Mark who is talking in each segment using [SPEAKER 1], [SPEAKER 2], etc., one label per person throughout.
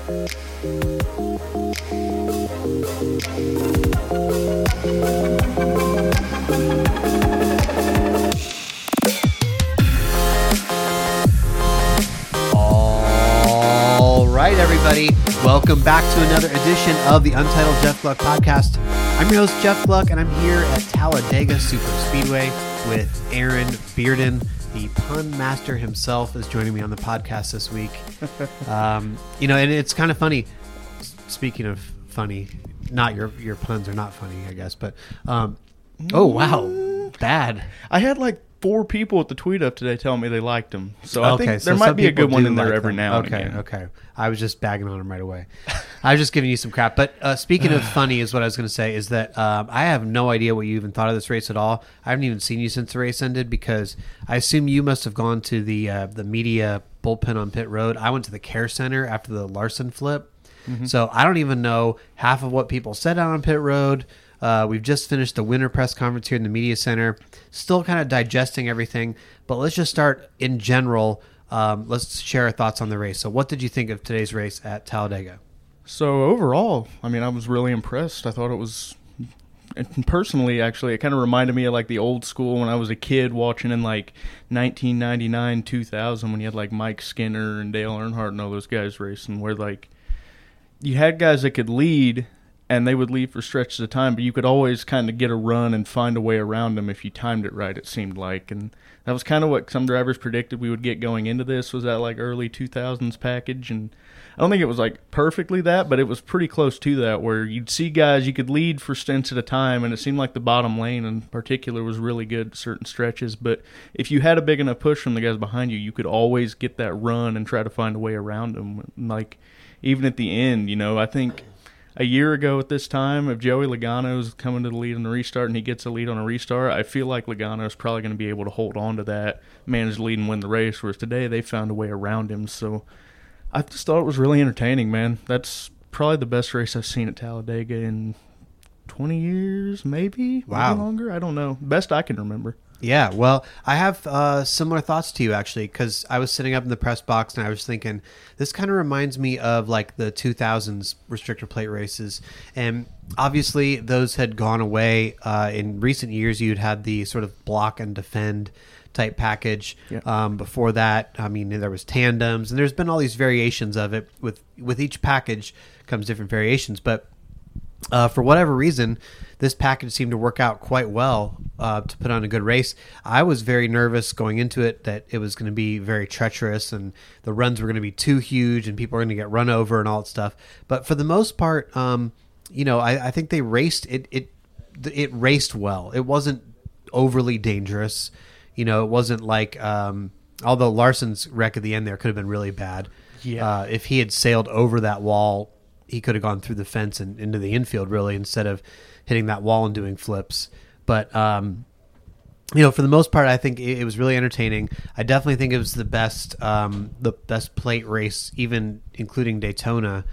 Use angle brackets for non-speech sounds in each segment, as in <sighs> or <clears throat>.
[SPEAKER 1] All right, everybody. Welcome back to another edition of the Untitled Jeff Gluck podcast. I'm your host, Jeff Gluck, and I'm here at Talladega Super Speedway with Aaron Bearden. The pun master himself is joining me on the podcast this week. <laughs> Um, you know, and it's kind of funny. Speaking of funny, not your your puns are not funny, I guess, but um, oh wow, bad.
[SPEAKER 2] I had like four people at the tweet up today telling me they liked them. So I
[SPEAKER 1] okay,
[SPEAKER 2] think
[SPEAKER 1] so
[SPEAKER 2] there might be a good one in there
[SPEAKER 1] like
[SPEAKER 2] every
[SPEAKER 1] them.
[SPEAKER 2] now
[SPEAKER 1] okay,
[SPEAKER 2] and again.
[SPEAKER 1] Okay, I was just bagging on him right away. <laughs> I was just giving you some crap. But uh, speaking of <sighs> funny, is what I was going to say is that um, I have no idea what you even thought of this race at all. I haven't even seen you since the race ended because I assume you must have gone to the uh, the media bullpen on pit road. I went to the care center after the Larson flip,
[SPEAKER 2] Mm-hmm.
[SPEAKER 1] so I don't even know half of what people said out on pit road. Uh, we've just finished the winter press conference here in the media center. Still kind of digesting everything, but let's just start in general. Um, let's share our thoughts on the race. So, what did you think of today's race at Talladega?
[SPEAKER 2] So overall, I mean, I was really impressed. I thought it was personally actually it kind of reminded me of like the old school when I was a kid watching in like 1999 2000 when you had like Mike Skinner and Dale Earnhardt and all those guys racing where like you had guys that could lead and they would lead for stretches of time but you could always kind of get a run and find a way around them if you timed it right it seemed like. And that was kind of what some drivers predicted we would get going into this was that like early 2000s package. And I don't think it was like perfectly that, but it was pretty close to that where you'd see guys you could lead for stints at a time and it seemed like the bottom lane in particular was really good certain stretches, but if you had a big enough push from the guys behind you, you could always get that run and try to find a way around them. Like even at the end, you know, I think a year ago at this time, if Joey Logano's coming to the lead in the restart and he gets a lead on a restart, I feel like Logano's probably going to be able to hold on to that, manage the lead and win the race. Whereas today they found a way around him. So I just thought it was really entertaining, man. That's probably the best race I've seen at Talladega in 20 years, maybe.
[SPEAKER 1] Wow.
[SPEAKER 2] Maybe longer. I don't know. Best I can remember.
[SPEAKER 1] Yeah, well, I have uh, similar thoughts to you actually because I was sitting up in the press box and I was thinking this kind of reminds me of like the 2000s restrictor plate races, and obviously those had gone away uh, in recent years. You'd had the sort of block and defend type package.
[SPEAKER 2] Yeah.
[SPEAKER 1] Um, before that, I mean, there was tandems, and there's been all these variations of it. With with each package comes different variations, but uh, for whatever reason, this package seemed to work out quite well uh, to put on a good race. I was very nervous going into it that it was going to be very treacherous and the runs were going to be too huge and people were going to get run over and all that stuff. But for the most part, um, you know, I, I think they raced it. It it raced well. It wasn't overly dangerous. You know, it wasn't like um, although Larson's wreck at the end there could have been really bad.
[SPEAKER 2] Yeah.
[SPEAKER 1] Uh, if he had sailed over that wall, he could have gone through the fence and into the infield really instead of hitting that wall and doing flips. But um, you know, for the most part, I think it, was really entertaining. I definitely think it was the best, um, the best plate race, even including Daytona,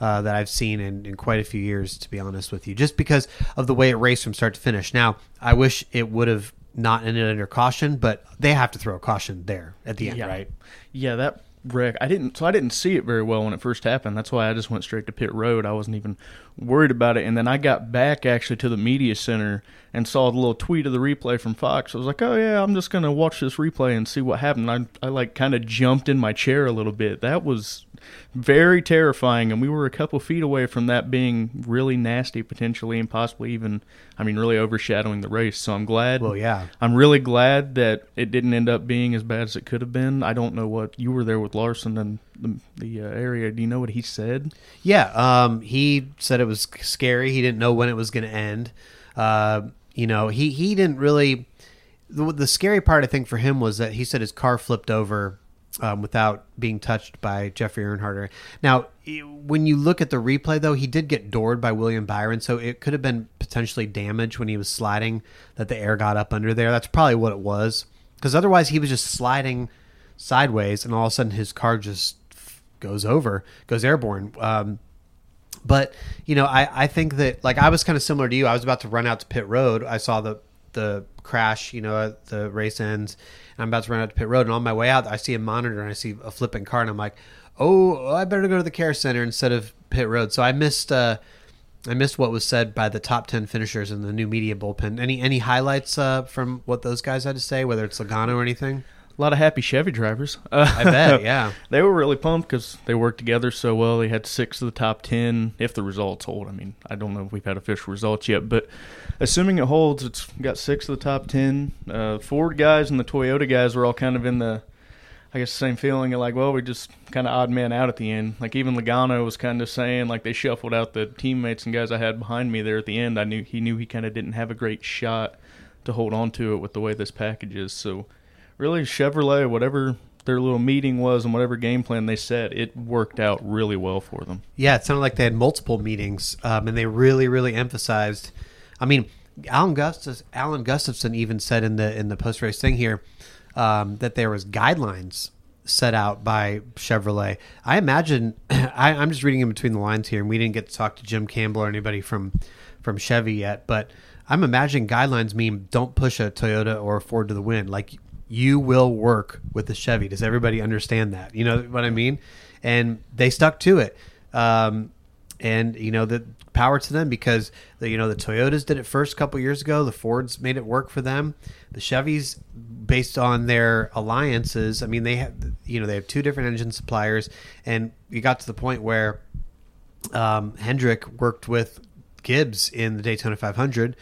[SPEAKER 1] uh, that I've seen in, in quite a few years. To be honest with you, just because of the way it raced from start to finish. Now, I wish it would have not ended under caution, but they have to throw a caution there at the end,
[SPEAKER 2] Yeah.
[SPEAKER 1] right?
[SPEAKER 2] Yeah, that wreck. I didn't. So I didn't see it very well when it first happened. That's why I just went straight to pit road. I wasn't even worried about it. And then I got back actually to the media center and saw the little tweet of the replay from Fox. I was like, oh yeah, I'm just gonna watch this replay and see what happened. I I like kind of jumped in my chair a little bit. That was very terrifying, and we were a couple feet away from that being really nasty, potentially, and possibly even, I mean, really overshadowing the race. So I'm glad.
[SPEAKER 1] Well, yeah.
[SPEAKER 2] I'm really glad that it didn't end up being as bad as it could have been. I don't know what you were there with Larson and the, the uh, area. Do you know what he said?
[SPEAKER 1] Yeah, um, he said it was scary. He didn't know when it was going to end. Uh, you know, he he didn't really. The, the scary part, I think, for him was that he said his car flipped over um, without being touched by Jeffrey Earnhardt. Now, when you look at the replay, though, he did get doored by William Byron, so it could have been potentially damage when he was sliding that the air got up under there. That's probably what it was, because otherwise he was just sliding sideways, and all of a sudden his car just goes over, goes airborne. Um, but you know, I, I think that like I was kind of similar to you. I was about to run out to pit road. I saw the the crash. You know, the race ends, I'm about to run out to pit road, and on my way out, I see a monitor and I see a flipping car, and I'm like, oh, I better go to the care center instead of pit road. So I missed. Uh, I missed what was said by the top ten finishers in the new media bullpen. Any any highlights uh, from what those guys had to say, whether it's Logano or anything?
[SPEAKER 2] A lot of happy Chevy drivers. Uh, <laughs>
[SPEAKER 1] I bet, yeah.
[SPEAKER 2] they were really pumped because they worked together so well. They had six of the top ten, if the results hold. I mean, I don't know if we've had official results yet, but assuming it holds, it's got six of the top ten. Uh, Ford guys and the Toyota guys were all kind of in the I guess the same feeling of like, well, we just kind of odd man out at the end. Like even Logano was kind of saying like they shuffled out the teammates and guys I had behind me there at the end. I knew he knew he kind of didn't have a great shot to hold on to it with the way this package is. So really, Chevrolet, whatever their little meeting was and whatever game plan they set, it worked out really well for them.
[SPEAKER 1] Yeah, it sounded like they had multiple meetings, um, and they really, really emphasized. I mean, Alan Gustus, Alan Gustafson even said in the in the post race thing here um, that there was guidelines set out by Chevrolet. I imagine <clears throat> I, am just reading in between the lines here, and we didn't get to talk to Jim Campbell or anybody from from Chevy yet, but I'm imagining guidelines mean don't push a Toyota or a Ford to the wind. Like you will work with the Chevy. Does everybody understand that? You know what I mean? And they stuck to it. Um, and you know the power to them because the, you know the Toyotas did it first a couple years ago. The Fords made it work for them. The Chevys, based on their alliances, I mean they have you know they have two different engine suppliers, and you got to the point where um, Hendrick worked with Gibbs in the Daytona 500,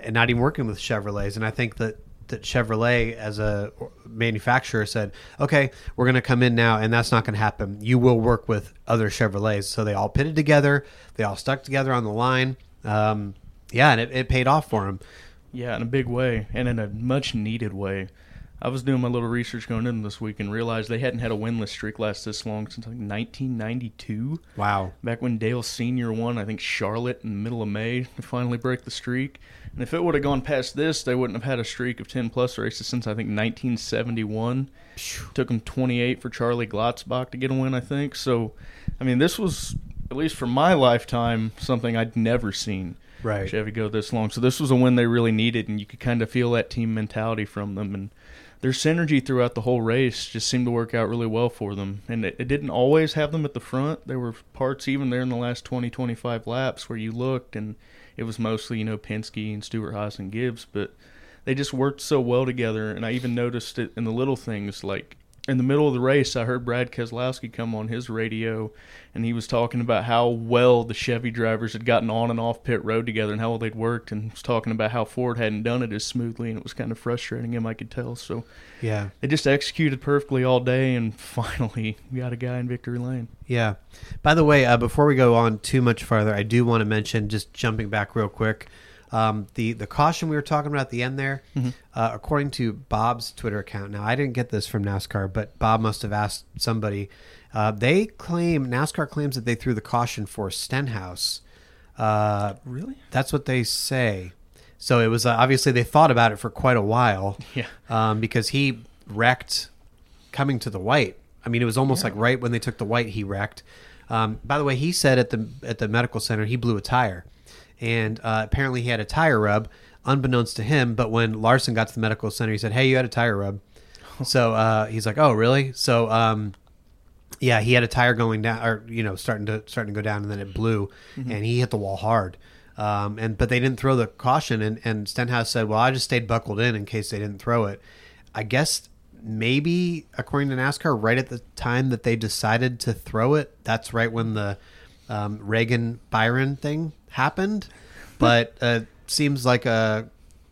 [SPEAKER 1] and not even working with Chevrolets. And I think that that Chevrolet as a manufacturer said, "Okay, we're going to come in now, and that's not going to happen. You will work with other Chevrolets." So they all pitted together. They all stuck together on the line. Um, yeah, and it, it paid off for them.
[SPEAKER 2] Yeah, in a big way, and in a much needed way. I was doing my little research going into this week and realized they hadn't had a winless streak last this long since like 1992.
[SPEAKER 1] Wow!
[SPEAKER 2] Back when Dale Senior won, I think Charlotte in the middle of May to finally break the streak. And if it would have gone past this, they wouldn't have had a streak of 10 plus races since I think 1971. Took them 28 for Charlie Glotzbach to get a win, I think. So, I mean, this was at least for my lifetime something I'd never seen.
[SPEAKER 1] Right.
[SPEAKER 2] Chevy go this long. So this was a win they really needed, and you could kind of feel that team mentality from them. And their synergy throughout the whole race just seemed to work out really well for them. And it, it, didn't always have them at the front. There were parts even there in the last 20, 25 laps where you looked and – it was mostly you know Penske and Stewart-Haas and Gibbs, but they just worked so well together. And I even noticed it in the little things like in the middle of the race, I heard Brad Keselowski come on his radio, and he was talking about how well the Chevy drivers had gotten on and off pit road together, and how well they'd worked, and was talking about how Ford hadn't done it as smoothly, and it was kind of frustrating him. I could tell. So,
[SPEAKER 1] yeah,
[SPEAKER 2] they just executed perfectly all day, and <laughs> finally got a guy in victory lane.
[SPEAKER 1] Yeah. By the way, uh, before we go on too much farther, I do want to mention, just jumping back real quick. Um, the the caution we were talking about at the end there, mm-hmm. uh, according to Bob's Twitter account. Now I didn't get this from NASCAR, but Bob must have asked somebody. Uh, they claim NASCAR claims that they threw the caution for Stenhouse.
[SPEAKER 2] Uh, really?
[SPEAKER 1] That's what they say. So it was uh, obviously they thought about it for quite a while. <laughs>
[SPEAKER 2] Yeah.
[SPEAKER 1] Um, because he wrecked coming to the white. I mean, it was almost yeah. like right when they took the white, he wrecked. Um, by the way, he said at the at the medical center he blew a tire and uh, apparently he had a tire rub, unbeknownst to him. But when Larson got to the medical center, he said, "Hey, you had a tire rub." <laughs> so uh, he's like, "Oh, really?" So um, yeah, he had a tire going down, or you know, starting to starting to go down, and then it blew, mm-hmm. and he hit the wall hard. Um, and but they didn't throw the caution, and, and Stenhouse said, "Well, I just stayed buckled in in case they didn't throw it." I guess maybe according to NASCAR, right at the time that they decided to throw it, that's right when the um, Ragan Byron thing happened, but <laughs> uh, seems like a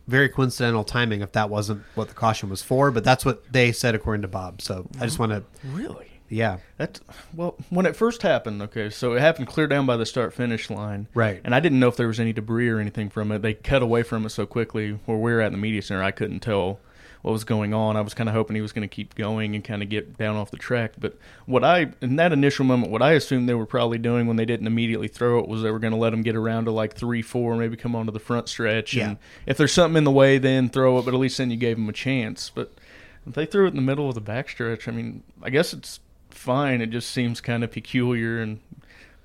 [SPEAKER 1] very coincidental timing if that wasn't what the caution was for. But that's what they said according to Bob. So I just want to
[SPEAKER 2] really.
[SPEAKER 1] Yeah.
[SPEAKER 2] That's well, when it first happened, okay, so it happened clear down by the start finish line.
[SPEAKER 1] Right.
[SPEAKER 2] And I didn't know if there was any debris or anything from it. They cut away from it so quickly where we were at in the media center, I couldn't tell what was going on. I was kind of hoping he was going to keep going and kind of get down off the track. But what I, in that initial moment, what I assumed they were probably doing when they didn't immediately throw it was they were going to let him get around to like three, four, maybe come onto the front stretch.
[SPEAKER 1] Yeah.
[SPEAKER 2] And if there's something in the way, then throw it. But at least then you gave him a chance. But if they threw it in the middle of the backstretch, I mean, I guess it's fine. It just seems kind of peculiar and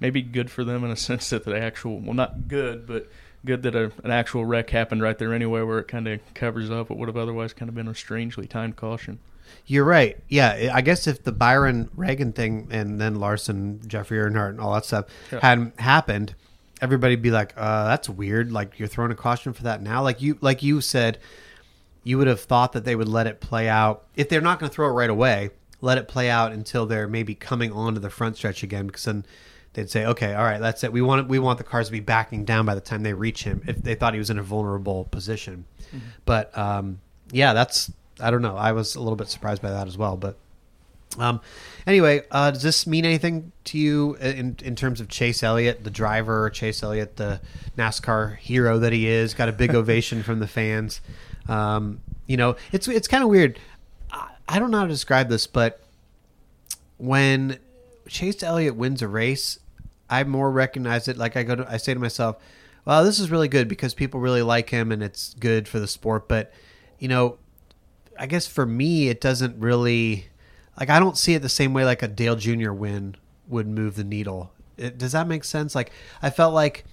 [SPEAKER 2] maybe good for them in a sense that the actual, well, not good, but good that a, an actual wreck happened right there anyway, where it kind of covers up what would have otherwise kind of been a strangely timed caution.
[SPEAKER 1] You're right. Yeah, I guess if the Byron Ragan thing and then Larson, Jeffrey Earnhardt, and all that stuff
[SPEAKER 2] Yeah.
[SPEAKER 1] hadn't happened, everybody'd be like, uh, "That's weird." Like you're throwing a caution for that now. Like you, like you said, you would have thought that they would let it play out if they're not going to throw it right away. Let it play out until they're maybe coming onto the front stretch again, because then they'd say, "Okay, all right, that's it. We want we want the cars to be backing down by the time they reach him." If they thought he was in a vulnerable position, but um, yeah, that's I don't know. I was a little bit surprised by that as well, but um, anyway, uh, does this mean anything to you in in terms of Chase Elliott, the driver, Chase Elliott, the NASCAR hero that he is? Got a big <laughs> ovation from the fans. Um, you know, it's it's kind of weird. I, I don't know how to describe this, but when Chase Elliott wins a race, I more recognize it. Like I go to, I say to myself, "Well, this is really good because people really like him, and it's good for the sport." But you know, I guess for me, it doesn't really like I don't see it the same way like a Dale Jr. win would move the needle. It, does that make sense? Like I felt like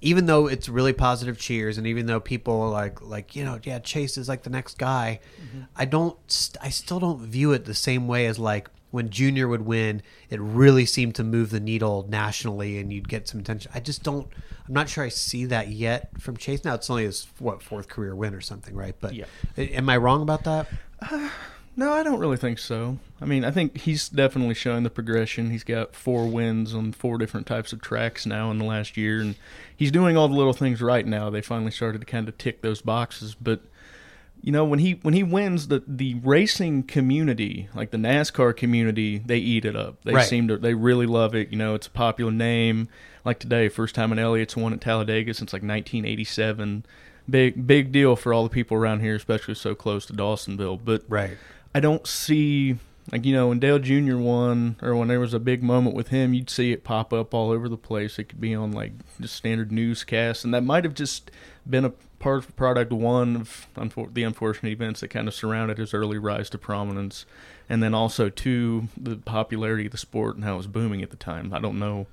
[SPEAKER 1] even though it's really positive cheers, and even though people are like like you know yeah Chase is like the next guy, mm-hmm. I don't st- I still don't view it the same way as like when Junior would win, it really seemed to move the needle nationally, and you'd get some attention. I just don't. I'm not sure I see that yet from Chase. Now it's only his what fourth career win or something, right? But
[SPEAKER 2] Yeah.
[SPEAKER 1] am I wrong about that?
[SPEAKER 2] Uh, no, I don't really think so. I mean, I think he's definitely showing the progression. He's got four wins on four different types of tracks now in the last year, and he's doing all the little things right now. They finally started to kind of tick those boxes. But you know, when he when he wins, the the racing community, like the NASCAR community, they eat it up. They
[SPEAKER 1] Right.
[SPEAKER 2] seem to they really love it. You know, it's a popular name. Like today, first time an Elliott's won at Talladega since like 1987. Big big deal for all the people around here, especially so close to Dawsonville. But
[SPEAKER 1] Right.
[SPEAKER 2] I don't see like you know when Dale Jr. won or when there was a big moment with him, you'd see it pop up all over the place. It could be on like just standard newscasts, and that might have just been a part of product one of the unfortunate events that kind of surrounded his early rise to prominence, and then also two the popularity of the sport and how it was booming at the time. I don't know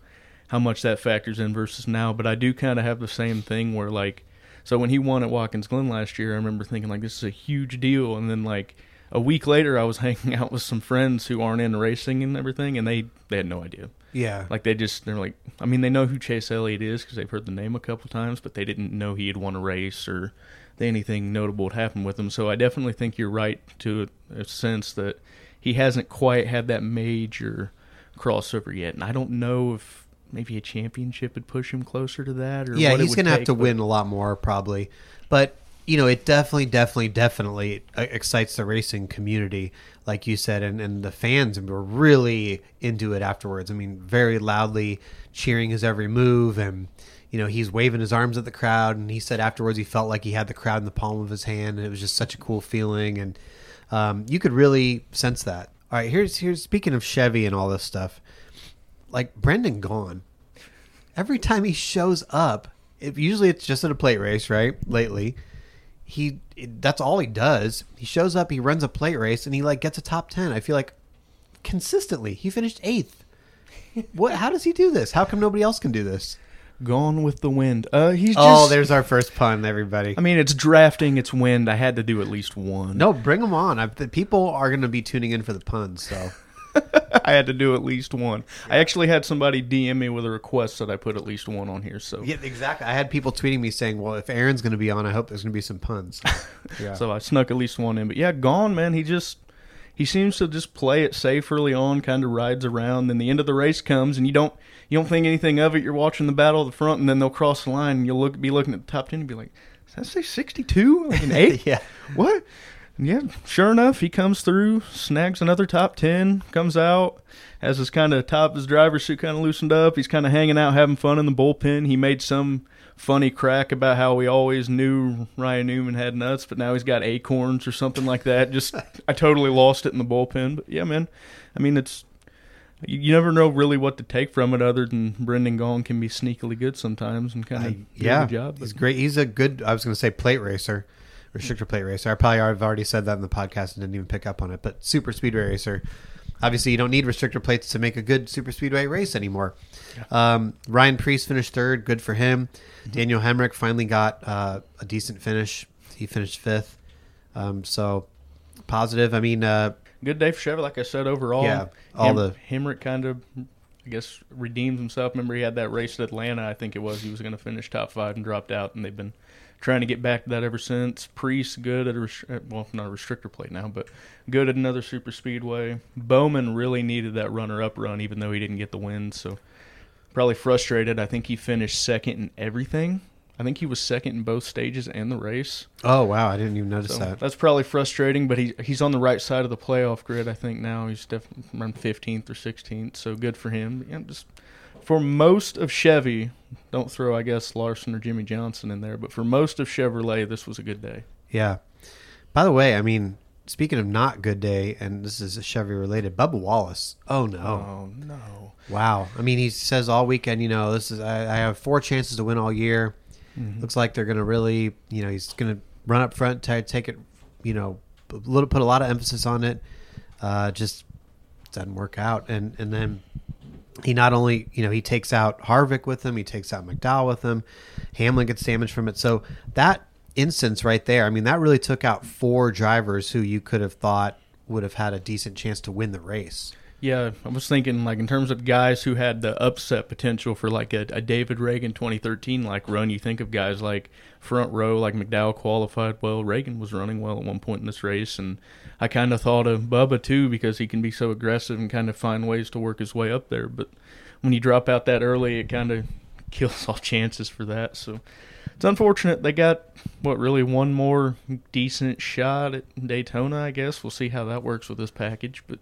[SPEAKER 2] how much that factors in versus now, but I do kind of have the same thing where like so when he won at Watkins Glen last year, I remember thinking like this is a huge deal, and then like a week later, I was <laughs> hanging out with some friends who aren't into racing and everything, and they they had no idea.
[SPEAKER 1] Yeah.
[SPEAKER 2] Like they just they're like, I mean, they know who Chase Elliott is because they've heard the name a couple times, but they didn't know he had won a race or anything notable had happened with him. So I definitely think you're right to a, a sense that he hasn't quite had that major crossover yet, and I don't know if maybe a championship would push him closer to that. Or
[SPEAKER 1] yeah,
[SPEAKER 2] what it
[SPEAKER 1] he's going to have to win a lot more probably. But you know, it definitely, definitely, definitely uh, excites the racing community, like you said, and, and the fans were really into it afterwards. I mean, very loudly cheering his every move, and you know, he's waving his arms at the crowd. And he said afterwards he felt like he had the crowd in the palm of his hand, and it was just such a cool feeling. And um, you could really sense that. All right, here's here's speaking of Chevy and all this stuff, like Brendan Gaughan every time he shows up, if usually it's just at a plate race, right? Lately, he that's all he does. He shows up, he runs a plate race, and he like gets a top ten. I feel like consistently he finished eighth. What? How does he do this? How come nobody else can do this?
[SPEAKER 2] Gone with the wind. Uh, he's just.
[SPEAKER 1] oh, there's our first pun, everybody.
[SPEAKER 2] I mean, it's drafting, it's wind. I had to do at least one.
[SPEAKER 1] no, bring them on. I, the people are going to be tuning in for the puns. So
[SPEAKER 2] I had to do at least one. I actually had somebody DM me with a request that I put at least one on here. So,
[SPEAKER 1] yeah, exactly. I had people tweeting me saying, "Well, if Aaron's going to be on, I hope there's going to be some puns." <laughs> Yeah.
[SPEAKER 2] so I snuck at least one in. But yeah, Gaughan, man. He just he seems to just play it safe early on, kind of rides around. Then the end of the race comes, and you don't you don't think anything of it. You're watching the battle at the front, and then they'll cross the line, and you'll look be looking at the top ten and be like, "Does that say 62? Like an <laughs> eight?
[SPEAKER 1] yeah.
[SPEAKER 2] what? Yeah, sure enough, he comes through, snags another top 10, comes out, has his kind of top of his driver's suit kind of loosened up. He's kind of hanging out, having fun in the bullpen. He made some funny crack about how we always knew Ryan Newman had nuts, but now he's got acorns or something like that. Just, <laughs> I totally lost it in the bullpen. But yeah, man, I mean, it's. You, you never know really what to take from it, other than Brendan Gaughan can be sneakily good sometimes and kind of do
[SPEAKER 1] yeah,
[SPEAKER 2] job.
[SPEAKER 1] he's great. He's a good. I was going to say plate racer, restrictor plate racer. I probably have already said that in the podcast and didn't even pick up on it. But super speedway racer. obviously you don't need restrictor plates to make a good super speedway race anymore. Um, Ryan Preece finished third, good for him. Daniel Hemric finally got uh, a decent finish. He finished fifth, um, so positive. I mean, uh,
[SPEAKER 2] Good day for Chevy, like I said overall.
[SPEAKER 1] Yeah, all the-
[SPEAKER 2] Hemric kind of, I guess, redeemed himself. Remember, he had that race at Atlanta. I think it was. He was going to finish top five and dropped out, and they've been trying to get back to that ever since. Preece good at a restri- uh, well, not a restrictor plate now, but good at another super speedway. Bowman really needed that runner-up run, even though he didn't get the win. So probably frustrated. I think he finished second in everything. I think he was second in both stages and the race.
[SPEAKER 1] oh wow, I didn't even notice
[SPEAKER 2] So
[SPEAKER 1] that.
[SPEAKER 2] that's probably frustrating, but he he's on the right side of the playoff grid. I think now he's definitely around fifteenth or sixteenth, so good for him. Yeah, just for most of Chevy, don't throw I guess Larson or Jimmie Johnson in there, but for most of Chevrolet, this was a good day.
[SPEAKER 1] Yeah. By the way, I mean, speaking of not good day, and this is a Chevy related, Bubba Wallace. Oh no.
[SPEAKER 2] Oh no!
[SPEAKER 1] Wow. I mean, he says all weekend, you know, this is I, I have four chances to win all year.
[SPEAKER 2] Mm-hmm.
[SPEAKER 1] Looks like they're going to really, you know, he's going to run up front, t- take it, you know, a little put a lot of emphasis on it. Uh, just doesn't work out, and and then he not only, you know, he takes out Harvick with him, he takes out McDowell with him. Hamlin gets damaged from it. So that instance right there, I mean, that really took out four drivers who you could have thought would have had a decent chance to win the race.
[SPEAKER 2] Yeah, I was thinking like in terms of guys who had the upset potential for like a, a David Ragan 2013 like run. You think of guys like front row, like McDowell qualified well. Ragan was running well at one point in this race, and I kind of thought of Bubba too because he can be so aggressive and kind of find ways to work his way up there. But when you drop out that early, it kind of <laughs> kills all chances for that. So it's unfortunate they got what really one more decent shot at Daytona. I guess we'll see how that works with this package, but.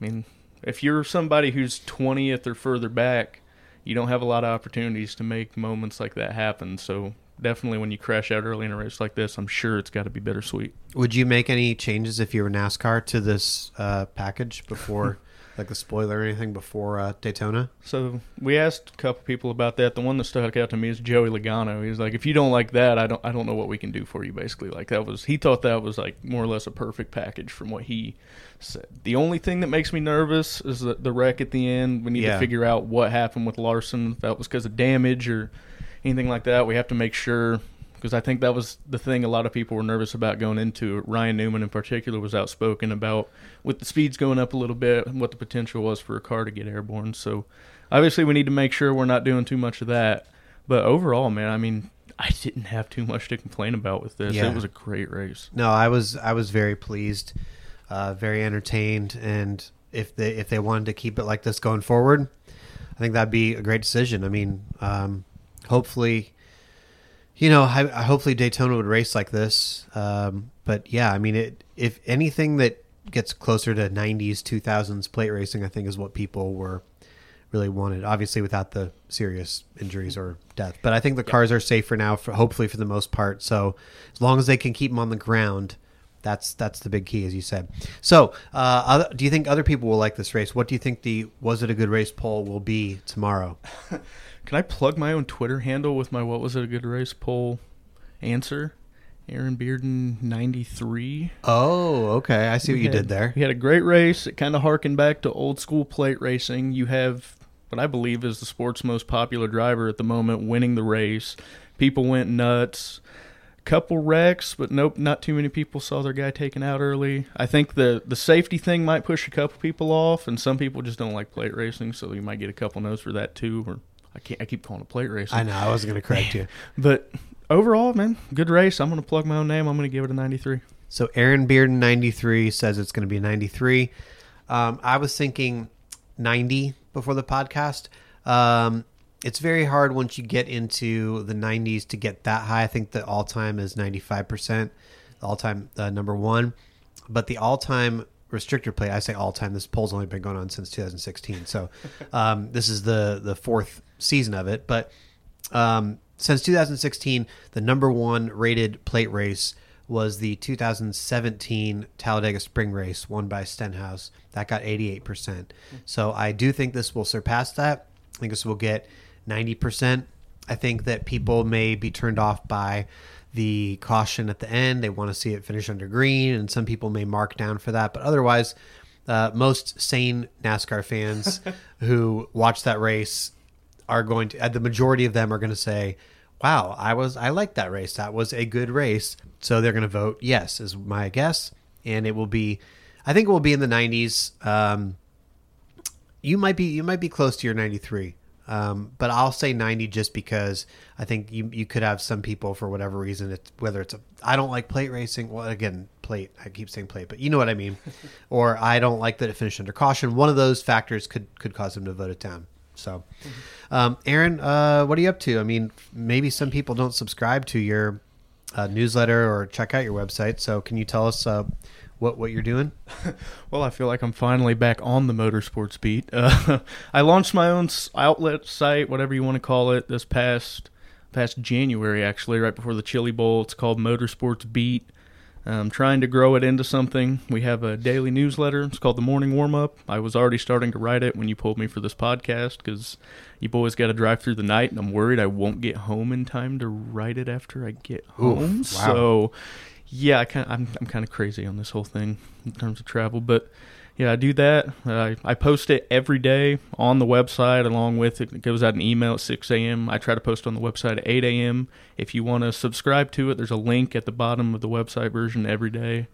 [SPEAKER 2] I mean, if you're somebody who's 20th or further back, you don't have a lot of opportunities to make moments like that happen. So definitely when you crash out early in a race like this, I'm sure it's got to be bittersweet.
[SPEAKER 1] Would you make any changes if you were NASCAR to this uh, package before, like the spoiler or anything before uh, Daytona?
[SPEAKER 2] So we asked a couple people about that. The one that stuck out to me is Joey Logano. He's like, if you don't like that, I don't, I don't know what we can do for you. Basically, like that was he thought that was like more or less a perfect package from what he said. The only thing that makes me nervous is the, the wreck at the end. We need
[SPEAKER 1] Yeah.
[SPEAKER 2] to figure out what happened with Larson. If that was because of damage or anything like that, we have to make sure. Because I think that was the thing a lot of people were nervous about going into. Ryan Newman, in particular, was outspoken about with the speeds going up a little bit, and what the potential was for a car to get airborne. So, obviously, we need to make sure we're not doing too much of that. But overall, man, I mean, I didn't have too much to complain about with this.
[SPEAKER 1] Yeah.
[SPEAKER 2] It was a great race.
[SPEAKER 1] No, I was I was very pleased, uh, very entertained, and if they if they wanted to keep it like this going forward, I think that'd be a great decision. I mean, um, hopefully, you know, I, I- hopefully Daytona would race like this. Um, but yeah, I mean, it if anything that gets closer to '90s, 2000s plate racing, I think is what people were really wanted. Obviously, without the serious injuries or death, but I think the cars are safer now, for hopefully for the most part. So as long as they can keep them on the ground, that's that's the big key, as you said. So, uh, other, do you think other people will like this race? What do you think the was it a good race poll will be tomorrow? <laughs>
[SPEAKER 2] Can I plug my own Twitter handle with my what was it a good race poll answer? Aaron Bearden ninety three.
[SPEAKER 1] Oh, okay, I see what you did there.
[SPEAKER 2] We had a great race. It kind of harkened back to old school plate racing. You have what I believe is the sport's most popular driver at the moment winning the race. People went nuts. Couple wrecks, but nope, not too many people saw their guy taken out early. I think the the safety thing might push a couple people off, and some people just don't like plate racing, so you might get a couple no's for that too. Or I can't, I keep calling it plate racing.
[SPEAKER 1] I know I wasn't going to correct you. <laughs>
[SPEAKER 2] But overall, man, good race. I'm going to plug my own name. I'm going to give it a 93.
[SPEAKER 1] So Aaron Bearden ninety three says it's going to be ninety three. Um, I was thinking ninety before the podcast. Um, it's very hard once you get into the nineties to get that high. I think the all time is ninety five percent, all time uh, number one, but the all time restrictor plate. I say all time. This poll's only been going on since two thousand sixteen, so <laughs> um, this is the the fourth season of it. But um, since 2016, the number one rated plate race was the 2017 Talladega Spring Race, won by Stenhouse. That got 88%. So I do think this will surpass that. I think this will get 90%. I think that people may be turned off by the caution at the end. They want to see it finish under green, and some people may mark down for that. But otherwise, uh, most sane NASCAR fans <laughs> who watch that race are going to. Uh, the majority of them are going to say, "Wow, I was I liked that race. That was a good race." So they're going to vote yes, is my guess, and it will be. I think it will be in the 90s. Um, you might be you might be close to your 93. Um, but I'll say 90 just because I think you you could have some people for whatever reason it's whether it's a I don't like plate racing well again plate I keep saying plate but you know what I mean <laughs> or I don't like that it finished under caution one of those factors could could cause them to vote it down so um, Aaron uh, what are you up to I mean maybe some people don't subscribe to your uh, newsletter or check out your website so can you tell us uh, what what you're doing? <laughs>
[SPEAKER 2] well, I feel like I'm finally back on the motorsports beat. Uh, <laughs> I launched my own outlet site, whatever you want to call it, this past past January, actually, right before the Chili Bowl. It's called Motorsports Beat. I'm trying to grow it into something. We have a daily newsletter. It's called the Morning Warm Up. I was already starting to write it when you pulled me for this podcast because you boys got to drive through the night, and I'm worried I won't get home in time to write it after I get home. Oof, wow. So yeah, I kind I'm I'm kind of crazy on this whole thing in terms of travel, but yeah, I do that. I I post it every day on the website along with it. It goes out an email at 6 a.m. I try to post on the website at 8 a.m. If you want to subscribe to it, there's a link at the bottom of the website version every day.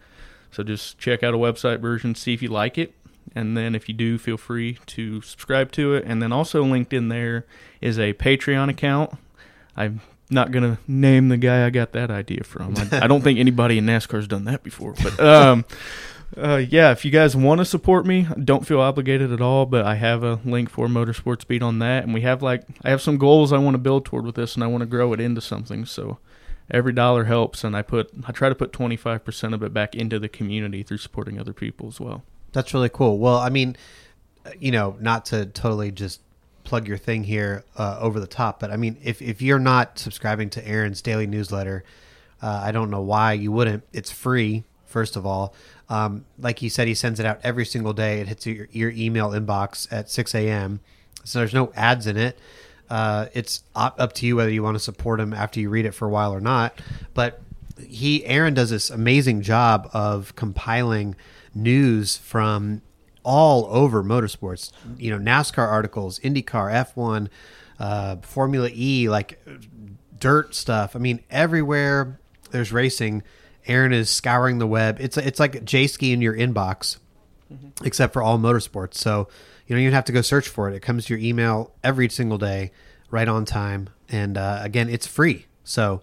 [SPEAKER 2] So just check out a website version, see if you like it, and then if you do, feel free to subscribe to it. And then also linked in there is a Patreon account. I not gonna name the guy I got that idea from. I, I don't think anybody in NASCAR's done that before. But um, <laughs> uh, yeah, if you guys want to support me, don't feel obligated at all. But I have a link for Motorsports Beat on that, and we have like I have some goals I want to build toward with this, and I want to grow it into something. So every dollar helps, and I put I try to put twenty five percent of it back into the community through supporting other people as well.
[SPEAKER 1] That's really cool. Well, I mean, you know, not to totally just plug your thing here uh, over the top, but I mean, if if you're not subscribing to Aaron's daily newsletter, uh, I don't know why you wouldn't. It's free, first of all. Um, like he said, he sends it out every single day. It hits your, your email inbox at 6 a.m. So there's no ads in it. Uh, it's up to you whether you want to support him after you read it for a while or not. But he, Aaron, does this amazing job of compiling news from all over motorsports. You know, NASCAR articles, IndyCar, F1, uh, Formula E, like dirt stuff. I mean, everywhere there's racing, Aaron is scouring the web. It's it's like Jayski in your inbox, mm-hmm. except for all motorsports. So you don't even have to go search for it. It comes to your email every single day, right on time. And uh, again, it's free. So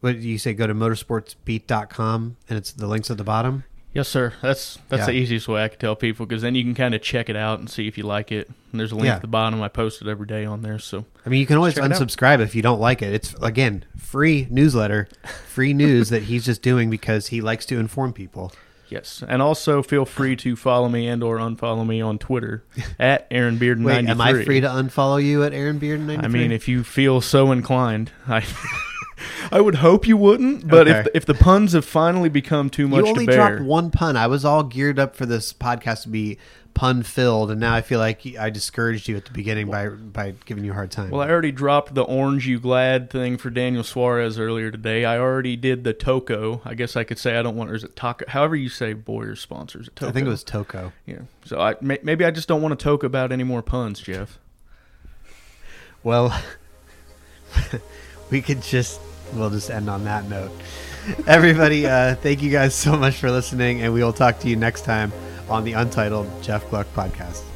[SPEAKER 1] what do you say? Go to motorsportsbeat.com and it's the links at the bottom.
[SPEAKER 2] Yes, sir. That's that's yeah. the easiest way I can tell people because then you can kind of check it out and see if you like it. And there's a link yeah. at the bottom. I post it every day on there. So
[SPEAKER 1] I mean, you can always unsubscribe if you don't like it. It's again free newsletter, free news that he's just doing because he likes to inform people.
[SPEAKER 2] Yes, and also feel free to follow me and or unfollow me on Twitter <laughs> at Aaron Beard
[SPEAKER 1] Wait, am I free to unfollow you at Aaron Beard?
[SPEAKER 2] I mean, if you feel so inclined, I. <laughs> I would hope you wouldn't, but okay. if if the puns have finally become too much,
[SPEAKER 1] you only
[SPEAKER 2] to bear,
[SPEAKER 1] dropped one pun. I was all geared up for this podcast to be pun filled, and now I feel like I discouraged you at the beginning by by giving you a hard time.
[SPEAKER 2] Well, I already dropped the orange you glad thing for Daniel Suarez earlier today. I already did the Toco. I guess I could say I don't want, or is it Taco? However you say Bowyer sponsors.
[SPEAKER 1] It I think it was Toco.
[SPEAKER 2] Yeah. So I maybe I just don't want to talk about any more puns, Jeff.
[SPEAKER 1] Well, <laughs> we could just we'll just end on that note. Everybody, uh, thank you guys so much for listening, and we will talk to you next time on the Untitled Jeff Gluck podcast.